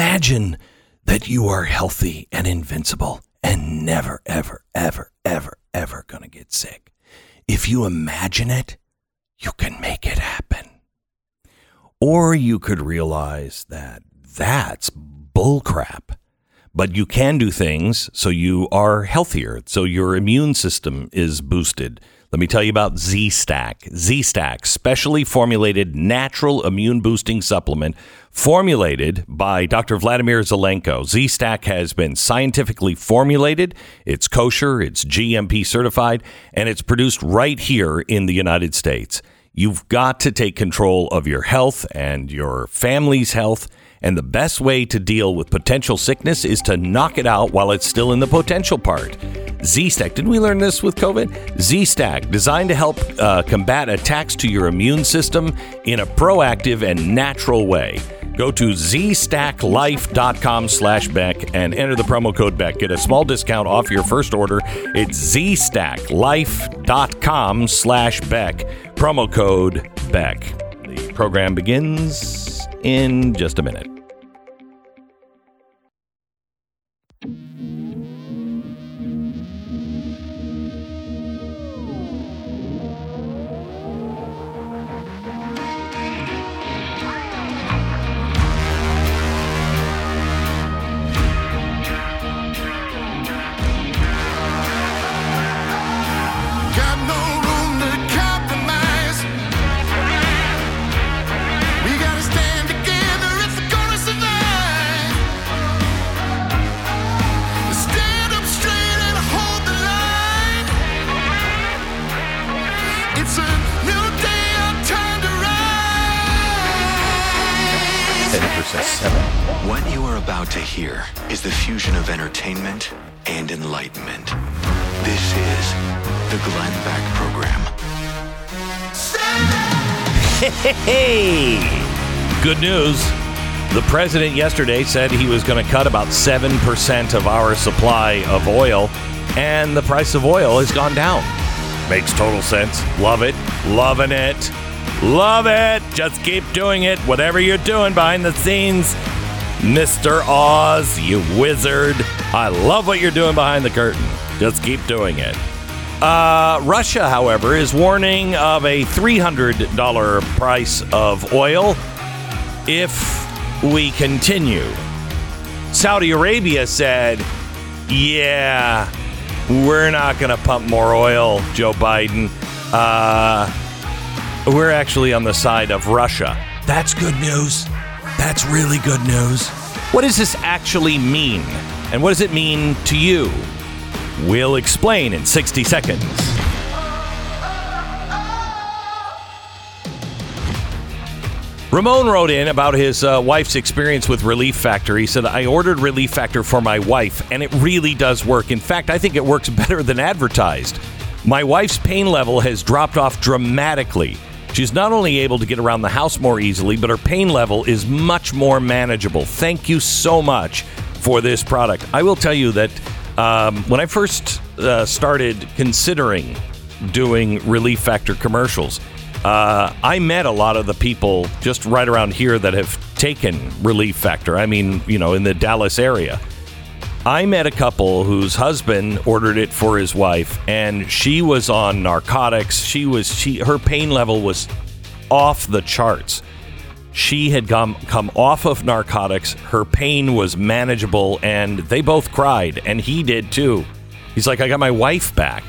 Imagine that you are healthy and invincible and never, ever, ever, ever, ever going to get sick. If you imagine it, you can make it happen. Or you could realize that that's bullcrap. But you can do things so you are healthier, so your immune system is boosted. Let me tell you about Z Stack. Z Stack, specially formulated natural immune boosting supplement formulated by Dr. Vladimir Zelenko. Z Stack has been scientifically formulated, it's kosher, it's GMP certified, and it's produced right here in the United States. You've got to take control of your health and your family's health. And the best way to deal with potential sickness is to knock it out while it's still in the potential part. Z Stack, did we learn this with COVID? Z Stack, designed to help uh, combat attacks to your immune system in a proactive and natural way. Go to zstacklife.com slash Beck and enter the promo code Beck. Get a small discount off your first order. It's zstacklife.com slash Beck. Promo code Beck. The program begins in just a minute. News. The president yesterday said he was going to cut about 7% of our supply of oil, and the price of oil has gone down. Makes total sense. Love it. Loving it. Love it. Just keep doing it. Whatever you're doing behind the scenes. Mr. Oz, you wizard. I love what you're doing behind the curtain. Just keep doing it. Uh, Russia, however, is warning of a $300 price of oil if we continue. Saudi Arabia said, yeah, we're not going to pump more oil, Joe Biden. Uh, we're actually on the side of Russia. That's good news. That's really good news. What does this actually mean? And what does it mean to you? We'll explain in 60 seconds. Ramon wrote in about his uh, wife's experience with Relief Factor. He said, I ordered Relief Factor for my wife, and it really does work. In fact, I think it works better than advertised. My wife's pain level has dropped off dramatically. She's not only able to get around the house more easily, but her pain level is much more manageable. Thank you so much for this product. I will tell you that um, when I first uh, started considering doing Relief Factor commercials, uh, I met a lot of the people just right around here that have taken Relief Factor. I mean, you know, in the Dallas area. I met a couple whose husband ordered it for his wife, and she was on narcotics. She was she her pain level was off the charts. She had come come off of narcotics. Her pain was manageable, and they both cried, and he did too. He's like, "I got my wife back.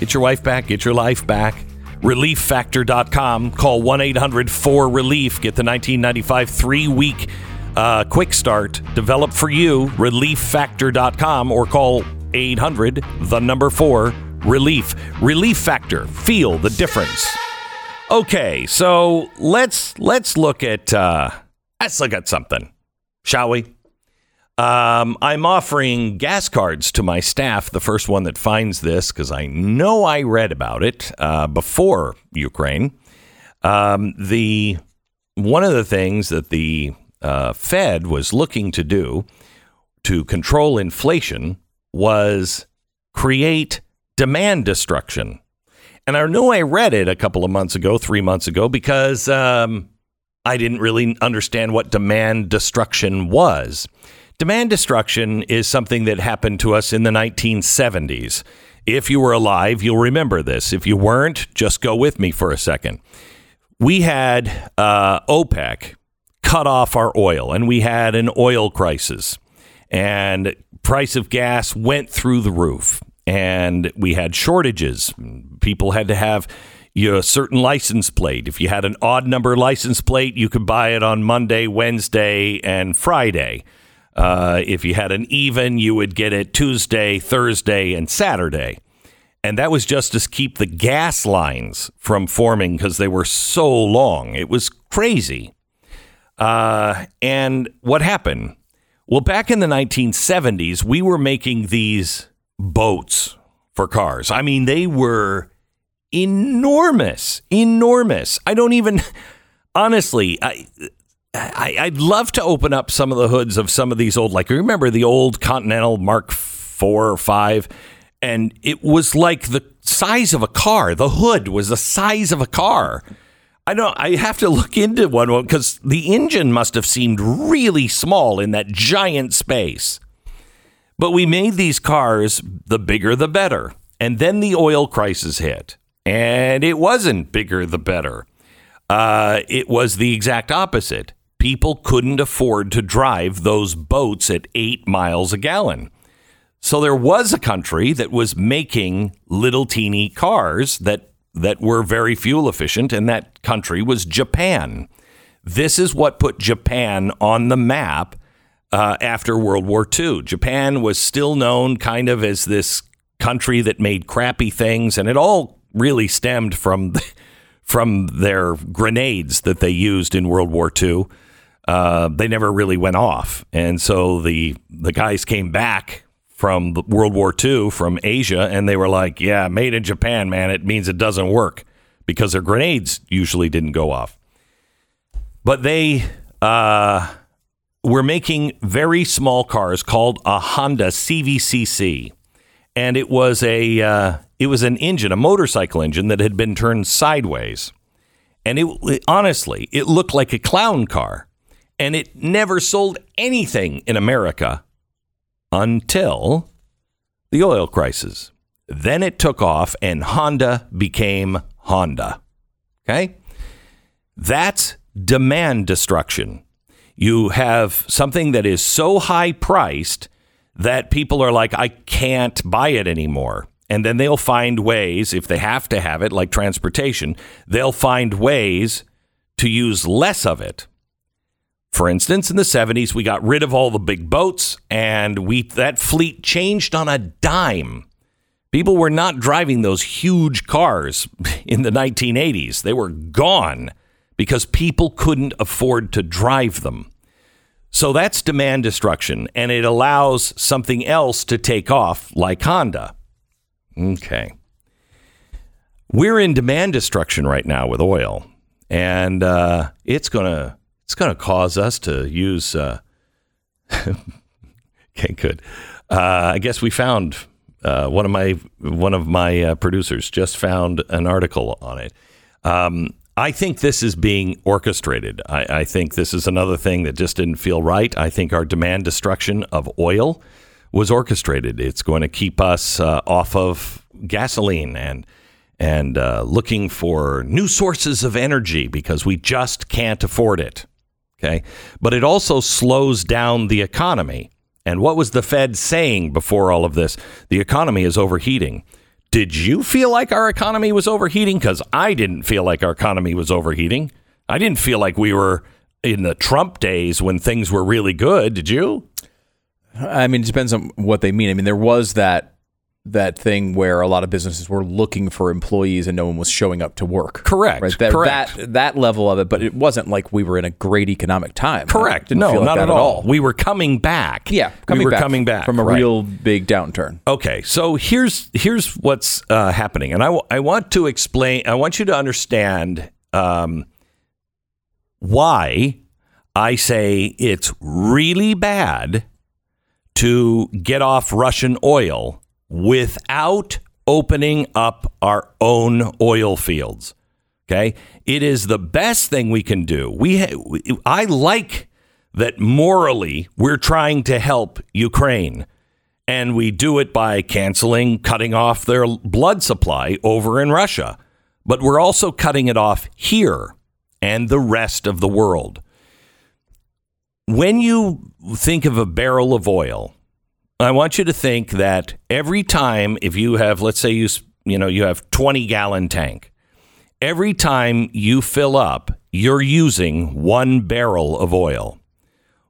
Get your wife back. Get your life back." ReliefFactor.com. Call 1 800 4 Relief. Get the 1995 three week uh, quick start developed for you. ReliefFactor.com or call 800 the number 4 Relief. Relief Factor. Feel the difference. Okay, so let's let's look at uh, let's look at something, shall we? Um, I'm offering gas cards to my staff, the first one that finds this, because I know I read about it uh, before Ukraine. Um, the one of the things that the uh, Fed was looking to do to control inflation was create demand destruction. And I know I read it a couple of months ago, three months ago, because um, I didn't really understand what demand destruction was. Demand destruction is something that happened to us in the 1970s. If you were alive, you'll remember this. If you weren't, just go with me for a second. We had uh, OPEC cut off our oil, and we had an oil crisis, and price of gas went through the roof, and we had shortages. People had to have you know, a certain license plate. If you had an odd number license plate, you could buy it on Monday, Wednesday, and Friday. Uh, if you had an even, you would get it Tuesday, Thursday, and Saturday. And that was just to keep the gas lines from forming because they were so long. It was crazy. Uh, and what happened? Well, back in the 1970s, we were making these boats for cars. I mean, they were enormous, enormous. I don't even, honestly, I, I, I'd love to open up some of the hoods of some of these old, like, remember the old Continental Mark four or five? And it was like the size of a car. The hood was the size of a car. I don't. I have to look into one because the engine must have seemed really small in that giant space. But we made these cars the bigger the better, and then the oil crisis hit, and it wasn't bigger the better. Uh, it was the exact opposite. People couldn't afford to drive those boats at eight miles a gallon. So there was a country that was making little teeny cars that that were very fuel efficient, and that country was Japan. This is what put Japan on the map uh, after World War II. Japan was still known kind of as this country that made crappy things, and it all really stemmed from from their grenades that they used in World War II. Uh, they never really went off, and so the the guys came back from World War II from Asia, and they were like, "Yeah, made in Japan, man. It means it doesn't work because their grenades usually didn't go off." But they uh, were making very small cars called a Honda CVCC, and it was a uh, it was an engine, a motorcycle engine that had been turned sideways, and it honestly it looked like a clown car, and it never sold anything in America until the oil crisis. Then it took off and Honda became Honda. Okay? That's demand destruction. You have something that is so high priced that people are like, I can't buy it anymore. And then they'll find ways, if they have to have it, like transportation, they'll find ways to use less of it. For instance, in the 70s, we got rid of all the big boats and we that fleet changed on a dime. People were not driving those huge cars in the 1980s. They were gone because people couldn't afford to drive them. So that's demand destruction, and it allows something else to take off, like Honda. Okay. We're in demand destruction right now with oil, and uh, it's going to it's going to cause us to use. Uh, okay, good. Uh, I guess we found uh, one of my one of my uh, producers just found an article on it. Um, I think this is being orchestrated. I, I, think this is another thing that just didn't feel right. I think our demand destruction of oil was orchestrated. It's going to keep us uh, off of gasoline and and uh, looking for new sources of energy because we just can't afford it. Okay. But it also slows down the economy. And what was the Fed saying before all of this? The economy is overheating. Did you feel like our economy was overheating? Because I didn't feel like our economy was overheating. I didn't feel like we were in the Trump days when things were really good. Did you? I mean, it depends on what they mean. I mean, there was that that thing where a lot of businesses were looking for employees and no one was showing up to work. Correct. Right. That, Correct. That, that level of it, but it wasn't like we were in a great economic time. Correct. No, like not that at all. We were coming back. Yeah, we were back coming back from a right. real big downturn. Okay, so here's here's what's uh, happening, and I, w- I want to explain. I want you to understand um, why I say it's really bad to get off Russian oil without opening up our own oil fields. Okay, it is the best thing we can do. We, ha- I like that morally we're trying to help Ukraine, and we do it by canceling, cutting off their blood supply over in Russia, but we're also cutting it off here and the rest of the world. When you think of a barrel of oil, I want you to think that every time if you have let's say you you know you have 20 gallon tank every time you fill up you're using 1 barrel of oil.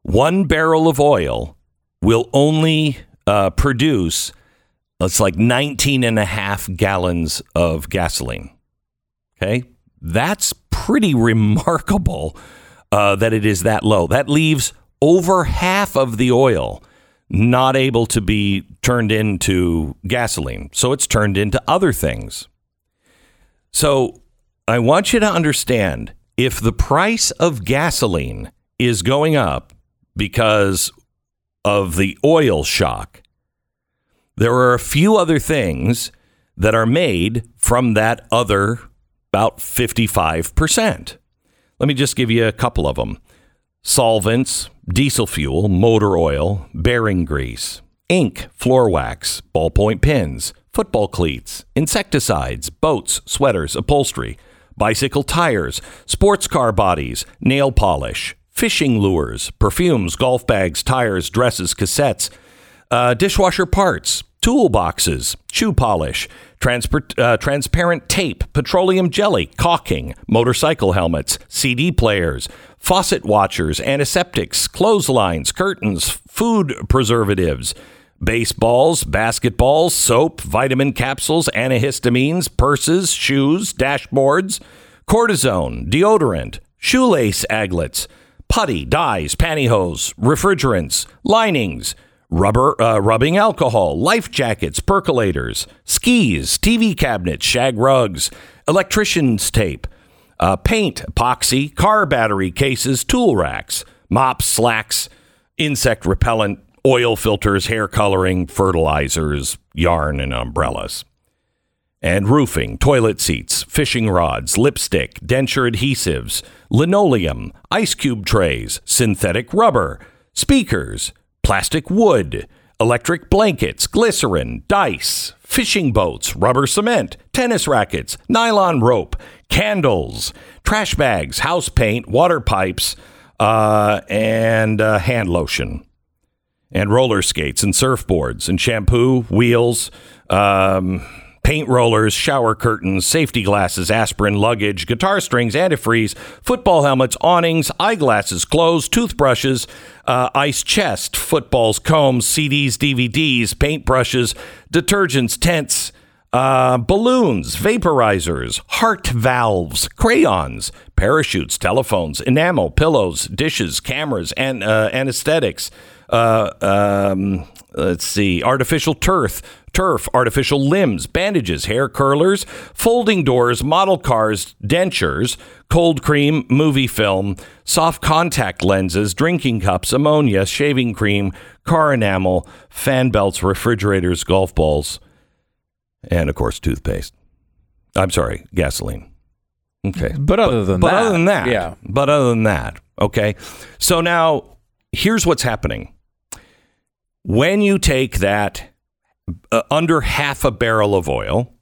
1 barrel of oil will only uh, produce it's like 19 and a half gallons of gasoline. Okay? That's pretty remarkable uh, that it is that low. That leaves over half of the oil not able to be turned into gasoline. So it's turned into other things. So I want you to understand if the price of gasoline is going up because of the oil shock, there are a few other things that are made from that other about 55%. Let me just give you a couple of them solvents, diesel fuel, motor oil, bearing grease, ink, floor wax, ballpoint pens, football cleats, insecticides, boats, sweaters, upholstery, bicycle tires, sports car bodies, nail polish, fishing lures, perfumes, golf bags, tires, dresses, cassettes, uh, dishwasher parts, toolboxes, shoe polish, transport, uh, transparent tape, petroleum jelly, caulking, motorcycle helmets, CD players, faucet watchers, antiseptics, clotheslines, curtains, food preservatives, baseballs, basketballs, soap, vitamin capsules, antihistamines, purses, shoes, dashboards, cortisone, deodorant, shoelace aglets, putty, dyes, pantyhose, refrigerants, linings, rubber, uh, rubbing alcohol, life jackets, percolators, skis, TV cabinets, shag rugs, electrician's tape, uh, paint, epoxy, car battery cases, tool racks, mops, slacks, insect repellent, oil filters, hair coloring, fertilizers, yarn, and umbrellas. And roofing, toilet seats, fishing rods, lipstick, denture adhesives, linoleum, ice cube trays, synthetic rubber, speakers, plastic wood, electric blankets, glycerin, dice, fishing boats, rubber cement, tennis rackets, nylon rope, candles, trash bags, house paint, water pipes, uh, and uh, hand lotion and roller skates and surfboards and shampoo, wheels, um, paint rollers, shower curtains, safety glasses, aspirin, luggage, guitar strings, antifreeze, football helmets, awnings, eyeglasses, clothes, toothbrushes, uh, ice chest, footballs, combs, CDs, DVDs, paintbrushes, detergents, tents. Uh, balloons, vaporizers, heart valves, crayons, parachutes, telephones, enamel, pillows, dishes, cameras, and uh, anesthetics, uh, um, let's see, artificial turf, turf, artificial limbs, bandages, hair curlers, folding doors, model cars, dentures, cold cream, movie film, soft contact lenses, drinking cups, ammonia, shaving cream, car enamel, fan belts, refrigerators, golf balls, and of course, toothpaste. I'm sorry, gasoline. Okay. But other than But that, other than that, yeah. But other than that, okay. So now here's what's happening. When you take that uh, under half a barrel of oil,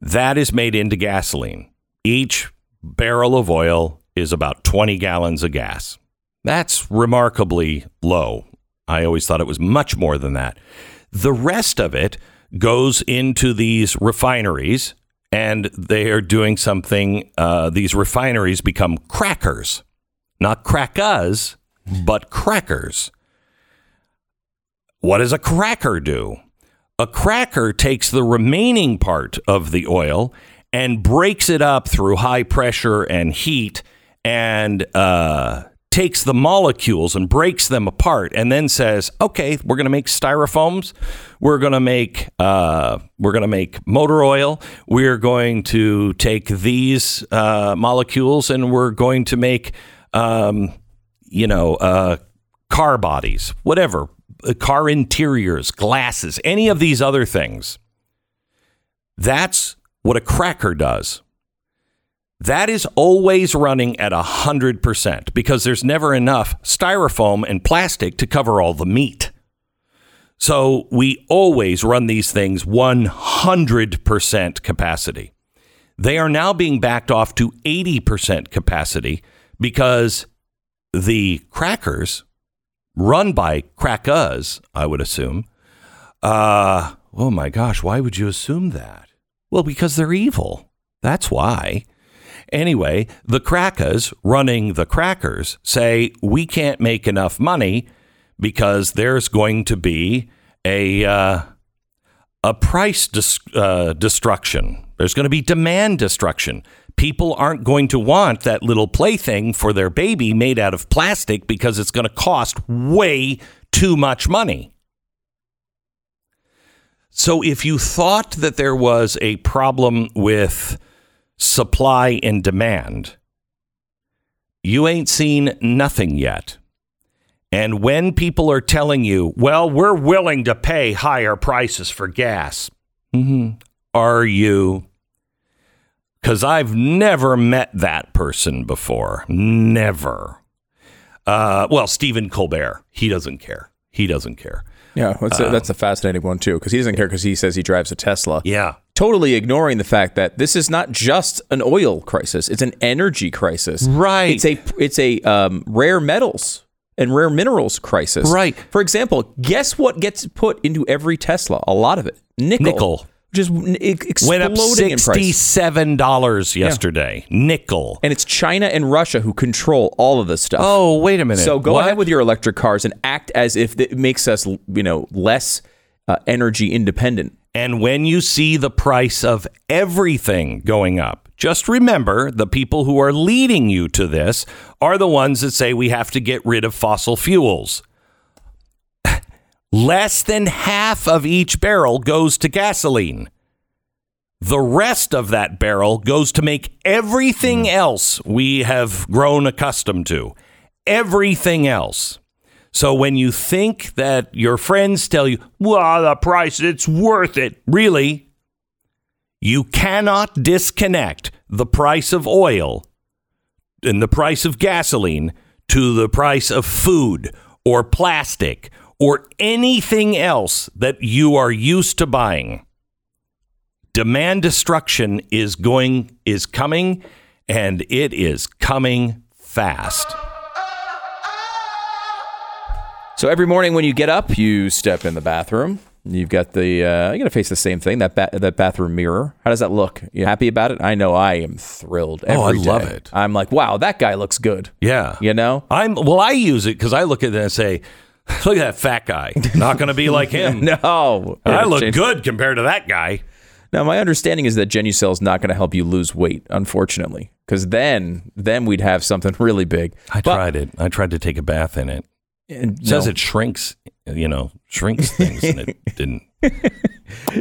that is made into gasoline. Each barrel of oil is about 20 gallons of gas. That's remarkably low. I always thought it was much more than that. The rest of it goes into these refineries, and they are doing something. Uh, these refineries become crackers, not crackers, but crackers. What does a cracker do? A cracker takes the remaining part of the oil and breaks it up through high pressure and heat and uh, takes the molecules and breaks them apart and then says, okay, we're going to make styrofoams. We're going to make uh, we're going to make motor oil. We're going to take these uh, molecules and we're going to make um, you know uh, car bodies, whatever, car interiors, glasses, any of these other things. That's what a cracker does. That is always running at 100% because there's never enough styrofoam and plastic to cover all the meat. So we always run these things 100% capacity. They are now being backed off to 80% capacity because the crackers run by crackers, I would assume. Uh, oh my gosh, why would you assume that? Well, because they're evil. That's why. Anyway, the crackers running the crackers say we can't make enough money because there's going to be a uh, a price dis- uh, destruction. There's going to be demand destruction. People aren't going to want that little plaything for their baby made out of plastic because it's going to cost way too much money. So if you thought that there was a problem with supply and demand, you ain't seen nothing yet. And when people are telling you, well, we're willing to pay higher prices for gas, mhm, are you? Because I've never met that person before. Never. Uh, well, Stephen Colbert, he doesn't care. He doesn't care. Yeah, that's, a, that's a fascinating one too, because he doesn't care because he says he drives a Tesla. Yeah. Totally ignoring the fact that this is not just an oil crisis; it's an energy crisis. Right. It's a it's a um, rare metals and rare minerals crisis. Right. For example, guess what gets put into every Tesla? A lot of it, nickel. Nickel. Just n- e- Went up exploding price. $67 yesterday. Nickel. And it's China and Russia who control all of this stuff. Oh, wait a minute. So go What? ahead with your electric cars and act as if it makes us, you know, less uh, energy independent. And when you see the price of everything going up, just remember the people who are leading you to this are the ones that say we have to get rid of fossil fuels. Less than half of each barrel goes to gasoline. The rest of that barrel goes to make everything mm. else we have grown accustomed to. Everything else. So when you think that your friends tell you, well, the price, it's worth it, really, you cannot disconnect the price of oil and the price of gasoline to the price of food or plastic or anything else that you are used to buying. Demand destruction is going is coming and it is coming fast. So every morning when you get up, you step in the bathroom. You've got the uh, you got to face the same thing that ba- that bathroom mirror. How does that look? You happy about it? I know I am thrilled. Oh, I every love day. it. I'm like, wow, that guy looks good. Yeah. You know? I'm well I use it cuz I look at it and say, look at that fat guy. Not going to be like him. No, I look good compared to that guy. Now, my understanding is that Genucel is not going to help you lose weight, unfortunately, because then then we'd have something really big. I But- tried it. I tried to take a bath in it. And It says no. it shrinks, you know, shrinks things and it didn't.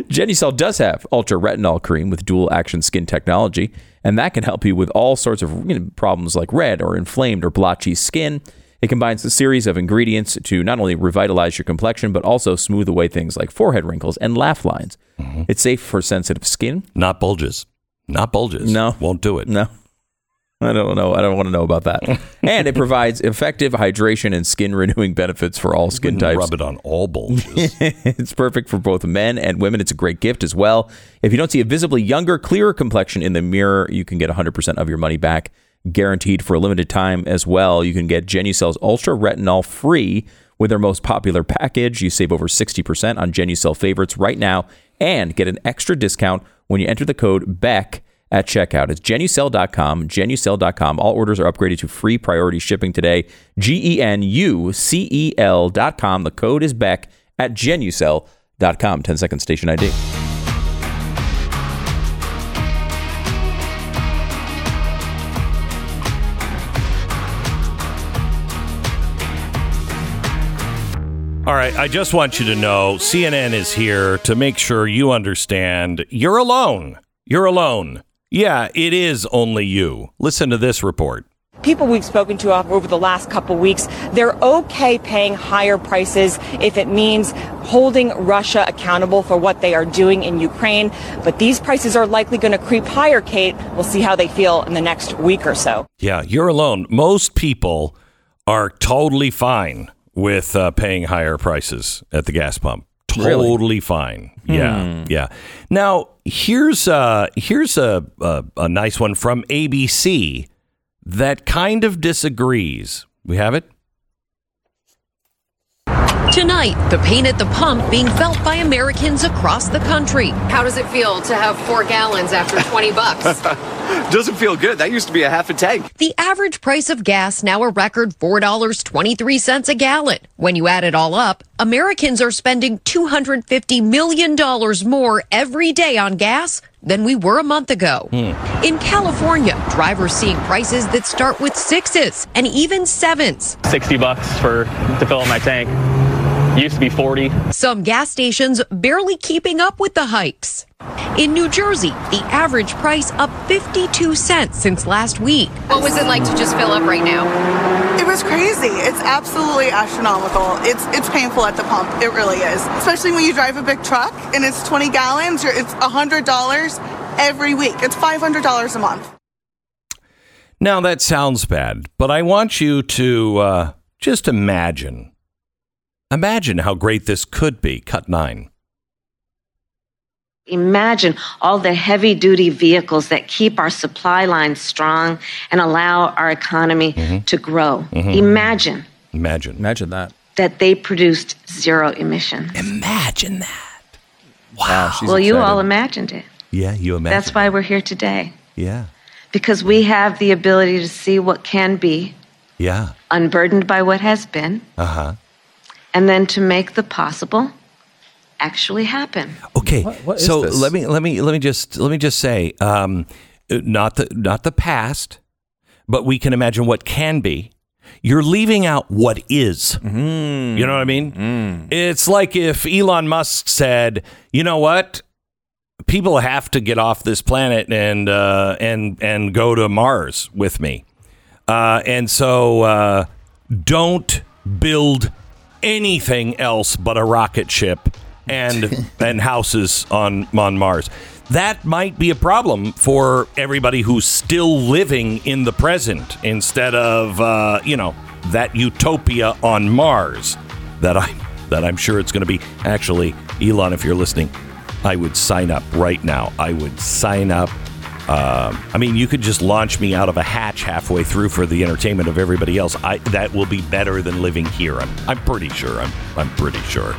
Jenny Genucel does have ultra retinol cream with dual action skin technology, and that can help you with all sorts of you know, problems like red or inflamed or blotchy skin. It combines a series of ingredients to not only revitalize your complexion, but also smooth away things like forehead wrinkles and laugh lines. Mm-hmm. It's safe for sensitive skin. Not bulges. Not bulges. No. Won't do it. No. I don't know. I don't want to know about that. and it provides effective hydration and skin renewing benefits for all skin types. Rub it on all bulges. it's perfect for both men and women. It's a great gift as well. If you don't see a visibly younger, clearer complexion in the mirror, you can get 100% of your money back, guaranteed for a limited time as well. You can get Genucel's Ultra Retinol free with their most popular package. You save over 60% on Genucel favorites right now and get an extra discount when you enter the code BECK at checkout. It's genucel.com, genucel.com. All orders are upgraded to free priority shipping today. G E N U C E L.com. The code is BECK at genucel.com. 10 second station ID. All right, I just want you to know CNN is here to make sure you understand you're alone. You're alone. Yeah, it is only you. Listen to this report. People we've spoken to over the last couple weeks, they're okay paying higher prices if it means holding Russia accountable for what they are doing in Ukraine. But these prices are likely going to creep higher, Kate. We'll see how they feel in the next week or so. Yeah, you're alone. Most people are totally fine with uh, paying higher prices at the gas pump. Really? Totally fine. Yeah, yeah. Now here's uh, here's a, a a nice one from ABC that kind of disagrees. We have it. Tonight, the pain at the pump being felt by Americans across the country. How does it feel to have four gallons after 20 bucks? Doesn't feel good. That used to be a half a tank. The average price of gas now a record $4.23 a gallon. When you add it all up, Americans are spending $250 million more every day on gas than we were a month ago. Hmm. In California, drivers seeing prices that start with sixes and even sevens. 60 bucks for to fill up my tank. Used to be 40. Some gas stations barely keeping up with the hikes. In New Jersey, the average price up 52 cents since last week. what was it like to just fill up right now? It was crazy. It's absolutely astronomical. It's it's painful at the pump. It really is. Especially when you drive a big truck and it's 20 gallons. You're, it's $100 every week. It's $500 a month. Now that sounds bad, but I want you to uh, just imagine. Imagine how great this could be. Cut nine. Imagine all the heavy duty vehicles that keep our supply lines strong and allow our economy to grow. Imagine Imagine. Imagine that. that they produced zero emission. Imagine that. Wow. she's well, you all imagined it. Yeah, you imagine. That's why we're here today. Yeah. Because we have the ability to see what can be, Yeah. unburdened by what has been, Uh huh. And then to make the possible actually happen. Okay. What- what is so this? let me let me let me just let me just say, um, not the not the past, but we can imagine what can be. You're leaving out what is. Mm. You know what I mean? It's like if Elon Musk said, "You know what? People have to get off this planet and uh, and and go to Mars with me." Uh, and so uh, don't build anything else but a rocket ship and and houses on on Mars. That might be a problem for everybody who's still living in the present instead of uh, you know that utopia on Mars that I that I'm sure it's going to be. Actually, Elon, if you're listening, I would sign up right now. I would sign up. Um, I mean, you could just launch me out of a hatch halfway through for the entertainment of everybody else. I, that will be better than living here. I'm, I'm pretty sure. I'm, I'm pretty sure.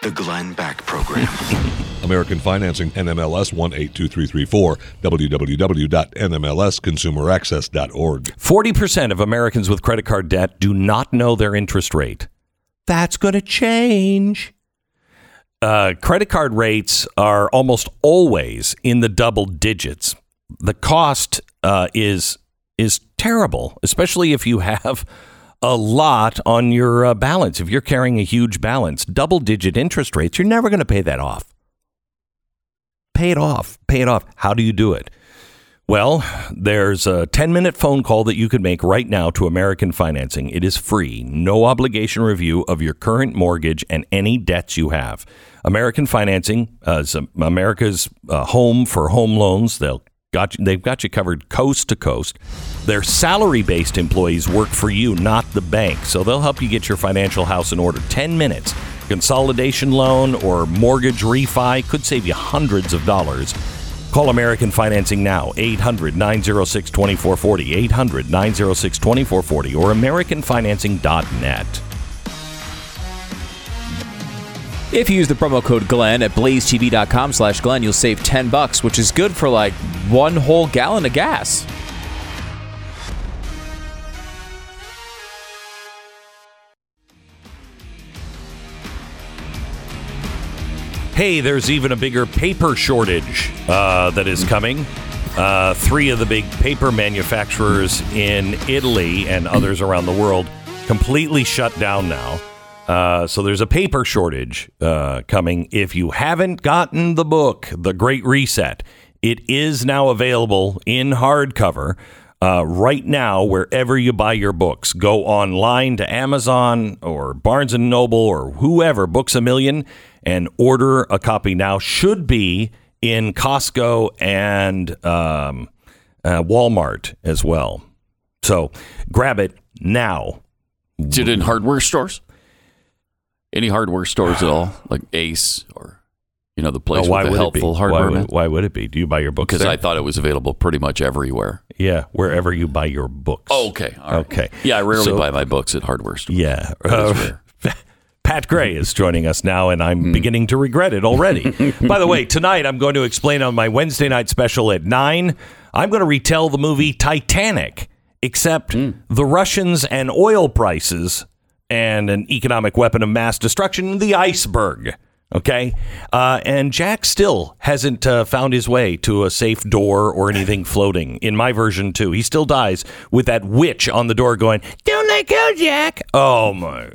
The Glenn Beck Program. American Financing, NMLS 182334, www.nmlsconsumeraccess.org. 40% of Americans with credit card debt do not know their interest rate. That's going to change. Uh, credit card rates are almost always in the double digits. The cost uh, is is terrible, especially if you have a lot on your uh, balance. If you're carrying a huge balance, double digit interest rates, you're never going to pay that off. Pay it off. Pay it off. How do you do it? Well, there's a 10 minute phone call that you can make right now to American Financing. It is free, no obligation review of your current mortgage and any debts you have. American Financing uh, is America's uh, home for home loans. They'll got you, they've got you covered coast to coast. Their salary based employees work for you, not the bank. So they'll help you get your financial house in order. 10 minutes. Consolidation loan or mortgage refi could save you hundreds of dollars. Call American Financing now, 800 906 2440, 800 906 2440, or AmericanFinancing.net. If you use the promo code Glenn at blazetv.com slash Glenn, you'll save 10 bucks, which is good for like one whole gallon of gas. Hey, there's even a bigger paper shortage uh, that is coming. Uh, three of the big paper manufacturers in Italy and others around the world completely shut down now. Uh, so there's a paper shortage uh, coming. If you haven't gotten the book, The Great Reset, It is now available in hardcover. Uh, right now, wherever you buy your books, go online to Amazon or Barnes and Noble or whoever, Books a Million, and order a copy now. Should be in Costco and um, uh, Walmart as well. So grab it now. Is it in hardware stores? Any hardware stores at all, like Ace or you know the place Oh, why with would the helpful Why hardware? would, why would it be? Do you buy your books Because? I thought it was available pretty much everywhere. yeah, wherever you buy your books. Oh, okay, all right. Okay. Yeah, I rarely So- buy my books at hardware stores. Yeah. Uh. Pat Gray is joining us now, and I'm Hmm. beginning to regret it already. By the way, tonight I'm going to explain on my Wednesday night special at 9. I'm going to retell the movie Titanic, except Hmm. the Russians and oil prices and an economic weapon of mass destruction, the iceberg. Okay. Uh, and Jack still hasn't uh, found his way to a safe door or anything floating. In my version, too. He still dies with that witch on the door going, Don't let go, Jack. Oh, my.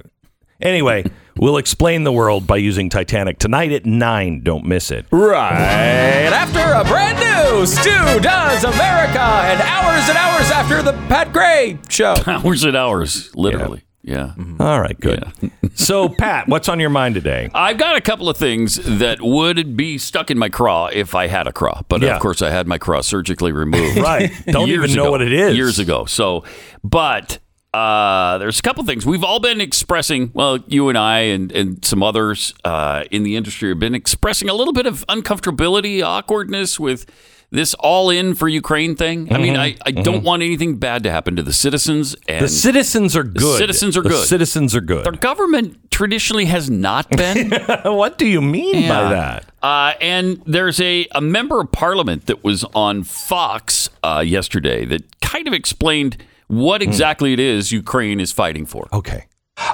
Anyway, we'll explain the world by using Titanic tonight at 9. Don't miss it. Right after a brand new Stu Does America and hours and hours after the Pat Gray show. hours and hours, literally. Yeah. All right, good. so, Pat, what's on your mind today? I've got a couple of things that would be stuck in my craw if I had a craw, but Yeah. of course I had my craw surgically removed. Right. Don't even know ago. what it is. Years ago. So, but uh, there's a couple of things we've all been expressing. Well, you and I and, and some others uh, in the industry have been expressing a little bit of uncomfortability, awkwardness with this all in for Ukraine thing. I mean. I, I don't want anything bad to happen to the citizens. And the citizens are the good. citizens are The good. citizens are good. Their government traditionally has not been. what do you mean by that? Uh, and there's a, a member of parliament that was on Fox uh, yesterday that kind of explained what exactly it is Ukraine is fighting for. Okay.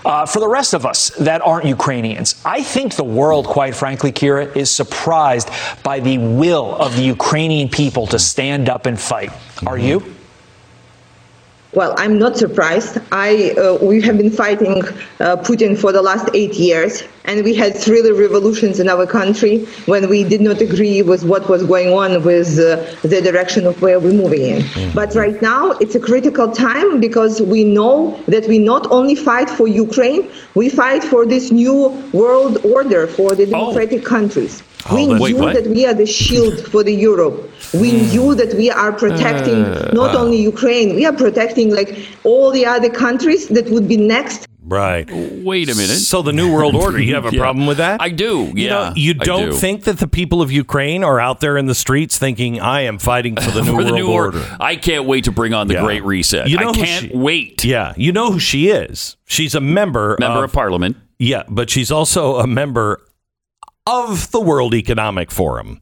Uh, for the rest of us that aren't Ukrainians, I think the world, quite frankly, Kira, is surprised by the will of the Ukrainian people to stand up and fight. Are you? Well, I'm not surprised. I uh, we have been fighting uh, Putin for the last eight years, and we had three revolutions in our country when we did not agree with what was going on with uh, the direction of where we're moving in. But right now, it's a critical time because we know that we not only fight for Ukraine, we fight for this new world order for the democratic countries. We Oh, wait, knew what? that we are the shield for the Europe. We knew that we are protecting Uh, not uh. only Ukraine, we are protecting like all the other countries that would be next. Right. Wait a minute. So, the New World Order, you have a Yeah. problem with that? I do. You, know, yeah, you don't do. think that the people of Ukraine are out there in the streets thinking, I am fighting for the New for World the new Order? order. I can't wait to bring on the Yeah. Great Reset. You know I can't she- wait. Yeah. You know who she is. She's a member, Member of Parliament. Yeah, but she's also a member of the World Economic Forum.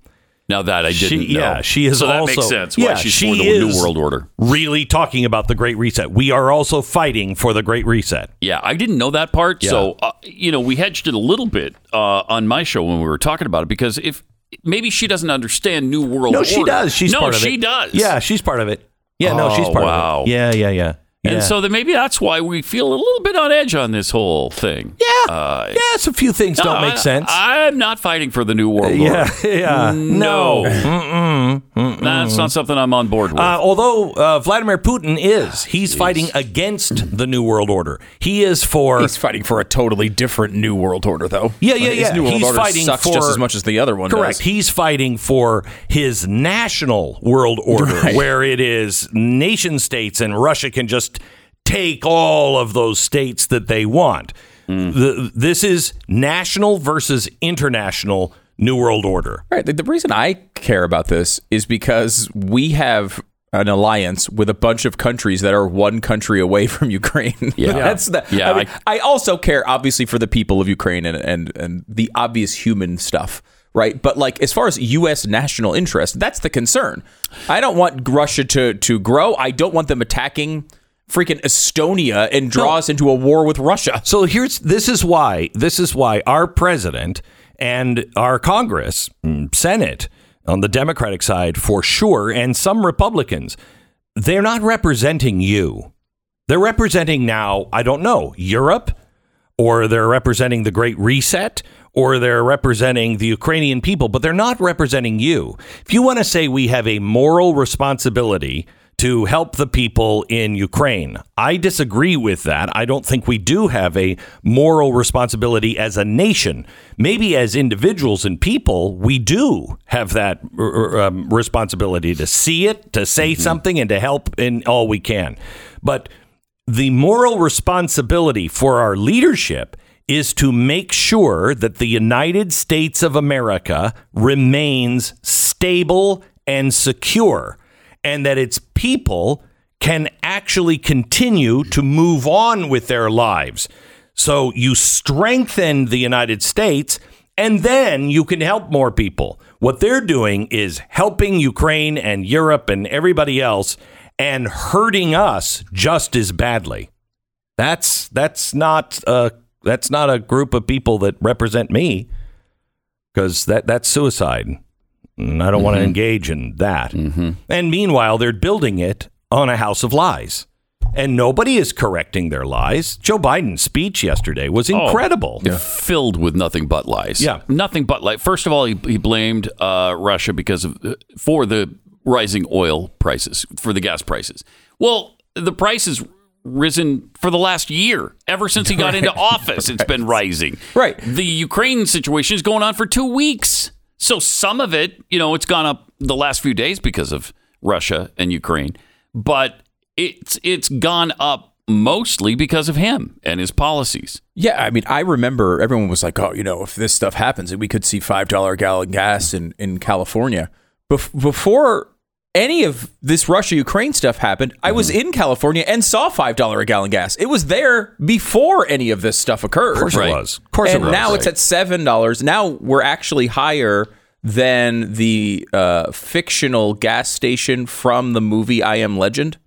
Now that I She- didn't know. Yeah, she is so that also makes sense. Why yeah, she's she for the New World Order. Really talking about the Great Reset. We are also fighting for the Great Reset. Yeah, I didn't know that part. So, uh, you know, we hedged it a little bit uh, on my show when we were talking about it because if maybe she doesn't understand New World no, Order. she does. She's no, part of she it. does. Yeah, she's part of it. Yeah, no, she's Oh, part wow. of it. Yeah, yeah, yeah. And Yeah. so then maybe that's why we feel a little bit on edge on this whole thing. Yeah. Uh, yes, a few things don't make sense. I, am not fighting for the New World yeah, Order. yeah. No. Mm-mm. Mm-mm. That's not something I'm on board with. Uh, although uh, Vladimir Putin is, he's fighting against the New World Order. He is for. He's fighting for a totally different new world order, though. Yeah, yeah, His yeah. new world He's order fighting sucks for just as much as the other one Correct. does. He's fighting for his national world order, Right. where it is nation states, and Russia can just take all of those states that they want. Hmm. The, this is national versus international new world order. Right. The, the reason I care about this is because we have an alliance with a bunch of countries that are one country away from Ukraine. Yeah. That's the. Yeah, I, mean, I, also care obviously for the people of Ukraine and, and and the obvious human stuff. Right. But like as far as US national interest, that's the concern. I don't want Russia to to grow. I don't want them attacking freaking Estonia and draw us into a war with Russia. So here's this is why this is why our president and our Congress, mm, Senate on the Democratic side for sure, and some Republicans, they're not representing you. They're representing now, I don't know, Europe, or they're representing the Great Reset, or they're representing the Ukrainian people, but they're not representing you. If you want to say we have a moral responsibility to help the people in Ukraine, I disagree with that. I don't think we do have a moral responsibility as a nation. Maybe as individuals and people, we do have that uh, um, responsibility to see it, to say something, and to help in all we can. But the moral responsibility for our leadership is to make sure that the United States of America remains stable and secure and that its people can actually continue to move on with their lives. So you strengthen the United States and then you can help more people. What they're doing is helping Ukraine and Europe and everybody else and hurting us just as badly. That's that's not a that's not a group of people that represent me because that that's suicide. And I don't want to mm-hmm. engage in that. Mm-hmm. And meanwhile, they're building it on a house of lies. And nobody is correcting their lies. Joe Biden's speech yesterday was Oh, incredible. filled with nothing but lies. Yeah. nothing but lies. First of all, he, he blamed uh, Russia because of uh, for the rising oil prices, for the gas prices. Well, the price has risen for the last year. Ever since he got into Right. office, it's been rising. Right. The Ukraine situation is going on for two weeks. So some of it, you know, it's gone up the last few days because of Russia and Ukraine, but it's it's gone up mostly because of him and his policies. Yeah, I mean, I remember everyone was like, "Oh, you know, if this stuff happens, we could see five dollar gallon gas in in California." Bef- before any of this Russia Ukraine stuff happened, I was in California and saw five dollar a gallon gas. It was there before any of this stuff occurred. Of course it was. Of course it was. now it's at seven dollars. Now we're actually higher than the uh, fictional gas station from the movie I Am Legend.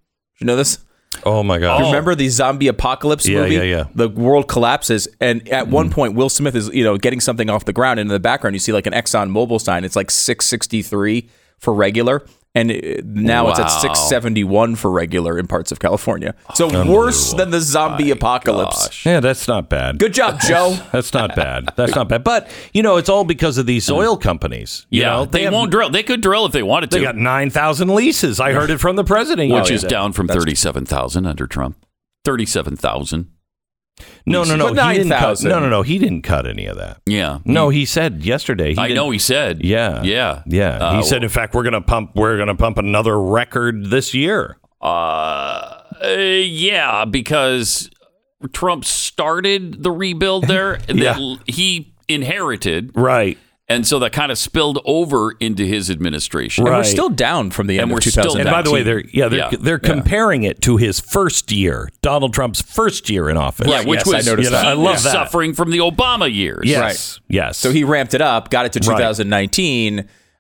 You know this? Oh my god! You Remember the zombie apocalypse Yeah, movie? yeah, yeah. The world collapses, and at one point, Will Smith is you know getting something off the ground, and in the background, you see like an Exxon Mobil sign. It's like six sixty three for regular, and it- now it's at six seventy one for regular in parts of California. So worse than the zombie apocalypse. Gosh. Yeah, that's not bad. Good job, Joe. That's not bad. That's not bad. But you know, it's all because of these oil companies. You yeah, know, they, have- won't drill. They could drill if they wanted to. They got nine thousand leases. I heard it from the president, which oh, is down from thirty-seven thousand under Trump. Thirty-seven thousand. No, no, no. But He didn't cut, 9,000. no, no, no. He didn't cut any of that. Yeah. No, he said yesterday. He I didn't- know he said. Yeah, Yeah. yeah. Uh, he said, in fact, we're gonna pump. We're gonna pump another record this year. Uh, uh, yeah, because Trump started the rebuild there that Yeah. he inherited, Right. And so that kind of spilled over into his administration. And we're still down from the end And we're still 2019. And by the way, they're yeah they're Yeah. they're comparing it to his first year, Donald Trump's first year in office. Yeah, which yes, I was noticed You know, that. I love he that. suffering from the Obama years. Yes, yes. So he ramped it up, got it to Right.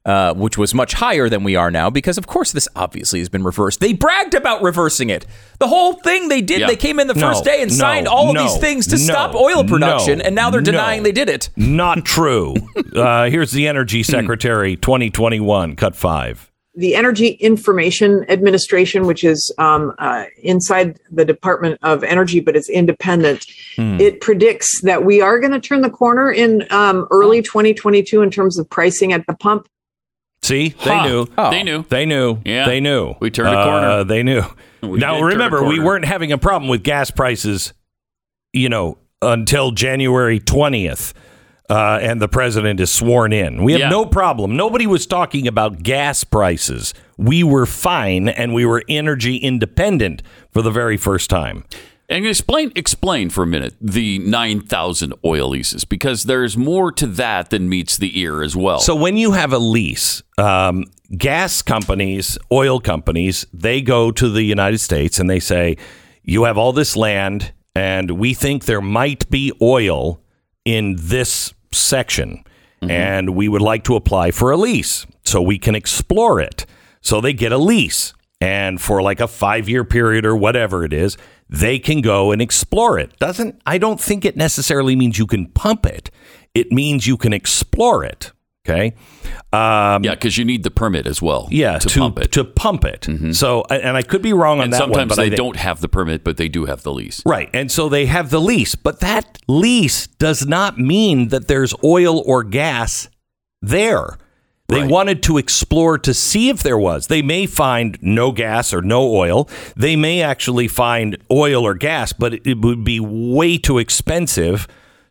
2019, uh, which was much higher than we are now, because of course this obviously has been reversed. They bragged about reversing it. The whole thing they did, Yeah. they came in the No, first day and no, signed all of these things to no, stop oil production, no, and now they're no. denying they did it. Not true. uh, here's the Energy Secretary, 2021, cut five. the Energy Information Administration, which is um, uh, inside the Department of Energy, but it's independent. Hmm. It predicts that we are going to turn the corner in um, early 2022 in terms of pricing at the pump. See, they Huh. knew. They knew. They knew. Yeah. They knew. We turned a Uh, corner. they knew. We now did turn a remember, we weren't having a problem with gas prices, you know, until January 20th. Uh, and the president is sworn in. We have Yeah. no problem. Nobody was talking about gas prices. We were fine and we were energy independent for the very first time. And explain explain for a minute the nine thousand oil leases because there's more to that than meets the ear as well. So when you have a lease, um, gas companies, oil companies, they go to the United States and they say, "You have all this land, and we think there might be oil in this section, and we would like to apply for a lease so we can explore it." So they get a lease, and for like a five-year period or whatever it is, they can go and explore it. Doesn't I don't think it necessarily means you can pump it. It means you can explore it. Okay. Um, yeah, because you need the permit as well. yeah, to, to, pump it. to pump it. So, and I could be wrong on and that one, sometimes but they think- don't have the permit, but they do have the lease. Right. And so they have the lease, but that lease does not mean that there's oil or gas there. They wanted to explore to see if there was. They may find no gas or no oil. They may actually find oil or gas, but it, it would be way too expensive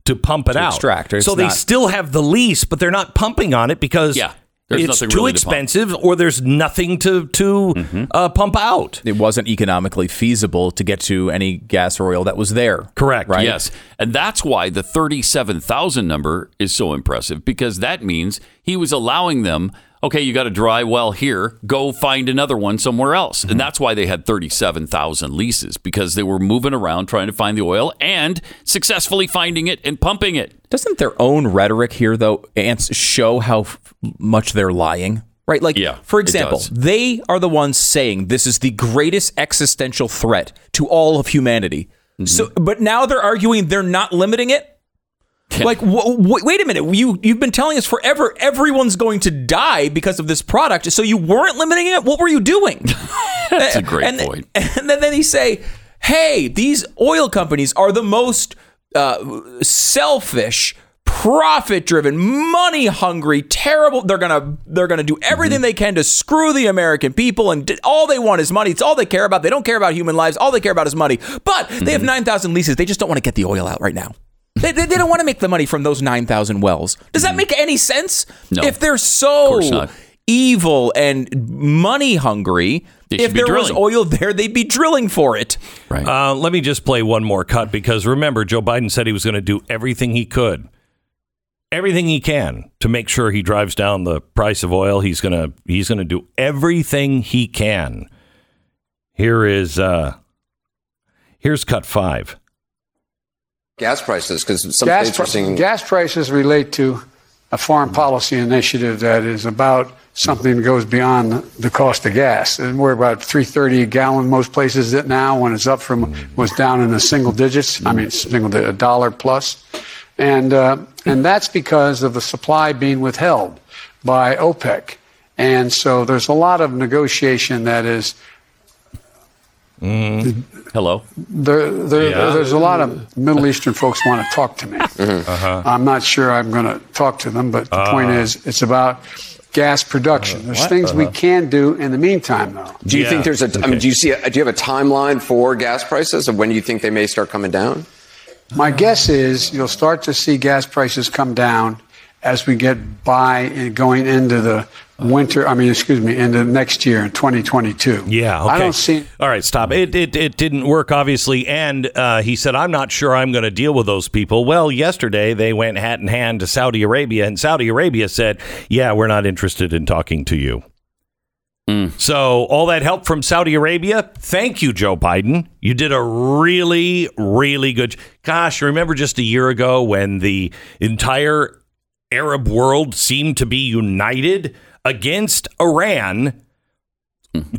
to pump it To out. extract. So they not- still have the lease, but they're not pumping on it because Yeah, there's it's too really to expensive or there's nothing to to Mm-hmm. uh, pump out. It wasn't economically feasible to get to any gas or oil that was there. Correct. Right? Yes. And that's why the 37,000 number is so impressive because that means he was allowing them, okay, you got a dry well here, go find another one somewhere else. Mm-hmm. And that's why they had 37,000 leases because they were moving around trying to find the oil and successfully finding it and pumping it. Doesn't their own rhetoric here, though, Ants, show how f- much they're lying? Right? Like, Yeah, for example, they are the ones saying this is the greatest existential threat to all of humanity. Mm-hmm. So, but now they're arguing they're not limiting it. Like, w- w- wait a minute. You you've been telling us forever everyone's going to die because of this product. So you weren't limiting it. What were you doing? That's a great and, point. And then, then they say, "Hey, these oil companies are the most uh, selfish." profit driven money hungry terrible they're gonna they're gonna do everything they can to screw the american people and d- all they want is money it's all they care about they don't care about human lives all they care about is money but they have 9000 leases they just don't want to get the oil out right now they, they, they don't want to make the money from those 9000 wells does that make any sense No. if they're so evil and money hungry They if be there was oil there they'd be drilling for it Right. Uh, let me just play one more cut because remember, Joe Biden said he was going to do everything he could, everything he can to make sure he drives down the price of oil. He's gonna he's gonna do everything he can. Here is uh, here's cut five. Gas prices because some gas, states are seeing gas prices relate to a foreign policy initiative that is about something that goes beyond the, cost of gas. And we're about 330 a gallon most places it now when it's up from was down in the single digits. I mean single a dollar plus. And uh, and that's because of the supply being withheld by OPEC. And so there's a lot of negotiation that is Hello. there, there, Yeah. there's a lot of Middle Eastern folks want to talk to me. I'm not sure I'm going to talk to them, but the point Uh. is, it's about gas production. There's what? things we Uh-huh. can do in the meantime, though. Do you think there's a? I mean, do you see? A, do you have a timeline for gas prices of when you think they may start coming down? My guess is you'll start to see gas prices come down as we get by and going into the winter. I mean, excuse me, into next year in 2022. Yeah, okay. I don't see. All right, stop. It it, it didn't work, obviously. And uh, he said, I'm not sure I'm going to deal with those people. Well, yesterday they went hat in hand to Saudi Arabia, and Saudi Arabia said, Yeah, we're not interested in talking to you. So, all that help from Saudi Arabia, thank you, Joe Biden. You did a really, really good. Gosh, remember just a year ago when the entire Arab world seemed to be united against Iran,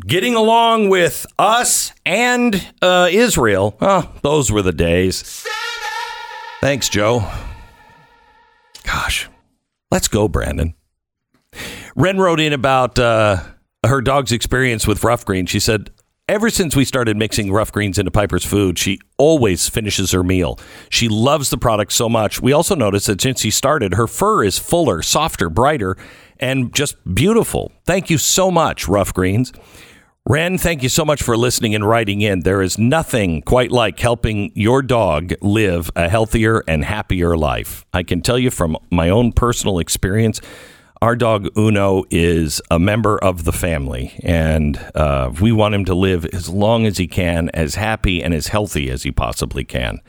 getting along with us and uh, Israel. Oh, those were the days. Thanks, Joe. Gosh, let's go, Brandon. Ren wrote in about uh, her dog's experience with ruff greens. She said, Ever since we started mixing ruff greens into Piper's food, she always finishes her meal. She loves the product so much. We also noticed that since she started, her fur is fuller, softer, brighter, and just beautiful. Thank you so much, Ruff Greens. Ren, thank you so much for listening and writing in. There is nothing quite like helping your dog live a healthier and happier life. I can tell you from my own personal experience, our dog Uno is a member of the family, and uh, we want him to live as long as he can, as happy and as healthy as he possibly can.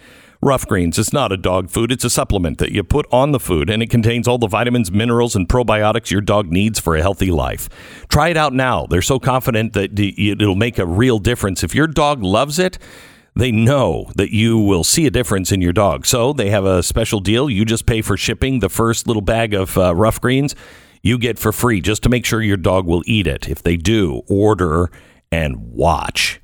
Ruff Greens, it's not a dog food, it's a supplement that you put on the food, and it contains all the vitamins, minerals, and probiotics your dog needs for a healthy life. Try it out now. They're so confident that it'll make a real difference. If your dog loves it, they know that you will see a difference in your dog. So they have a special deal. You just pay for shipping the first little bag of uh, ruff greens you get for free just to make sure your dog will eat it. If they do, order and watch.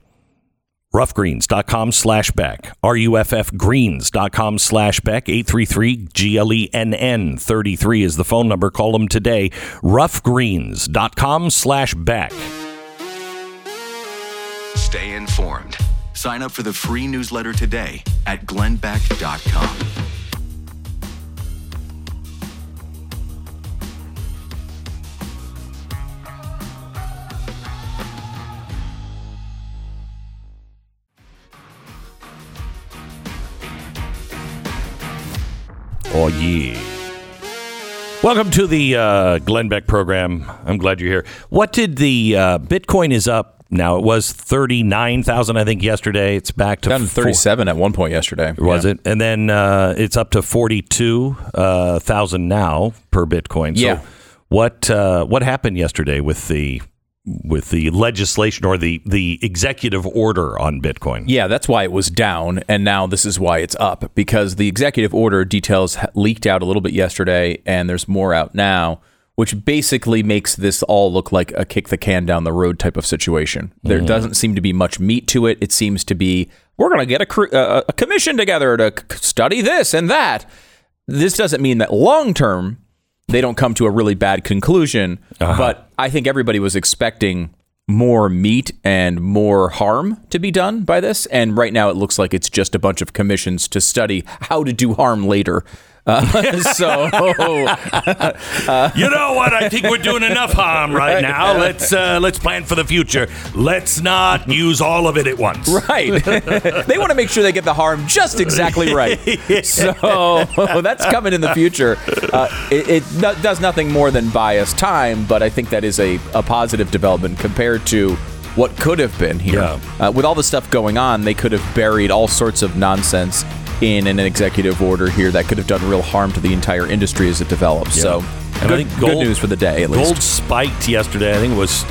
ruffgreens.com slash Beck. R-U-F-F greens.com slash Beck. 833-G-L-E-N-N 33 is the phone number. Call them today. ruffgreens.com slash Beck. Stay informed. Sign up for the free newsletter today at glennbeck.com. Oh, yeah. Welcome to the uh, Glenn Beck program. I'm glad you're here. What did the uh, Bitcoin is up now? It was 39,000, I think, yesterday. It's back to Down to four- 37 at one point yesterday. Was Yeah. it? And then uh, it's up to 42,000 now per Bitcoin. So Yeah. what uh, what happened yesterday with the with the legislation or the the executive order on Bitcoin? Yeah, that's why it was down, and now this is why it's up because the executive order details leaked out a little bit yesterday, and there's more out now, which basically makes this all look like a kick the can down the road type of situation. There Mhm. doesn't seem to be much meat to it. It seems to be we're going to get a, cr- a commission together to study this and that. This doesn't mean that long term they don't come to a really bad conclusion, uh-huh. but I think everybody was expecting more meat and more harm to be done by this. And right now it looks like it's just a bunch of commissions to study how to do harm later. Uh, so, uh, you know what? I think we're doing enough harm right now. Let's uh, let's plan for the future. Let's not use all of it at once. Right. they want to make sure they get the harm just exactly right. So that's coming in the future. Uh, it it no- does nothing more than buy us time, but I think that is a, a positive development compared to what could have been here. Uh, with all the stuff going on, they could have buried all sorts of nonsense in an executive order here that could have done real harm to the entire industry as it develops. Yeah. So, And good, I think good news for the day, at least. Gold spiked yesterday. I think it was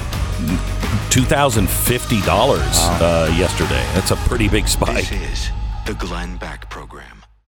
two thousand fifty dollars uh, yesterday. That's a pretty big spike. This is the Glenn Beck Program.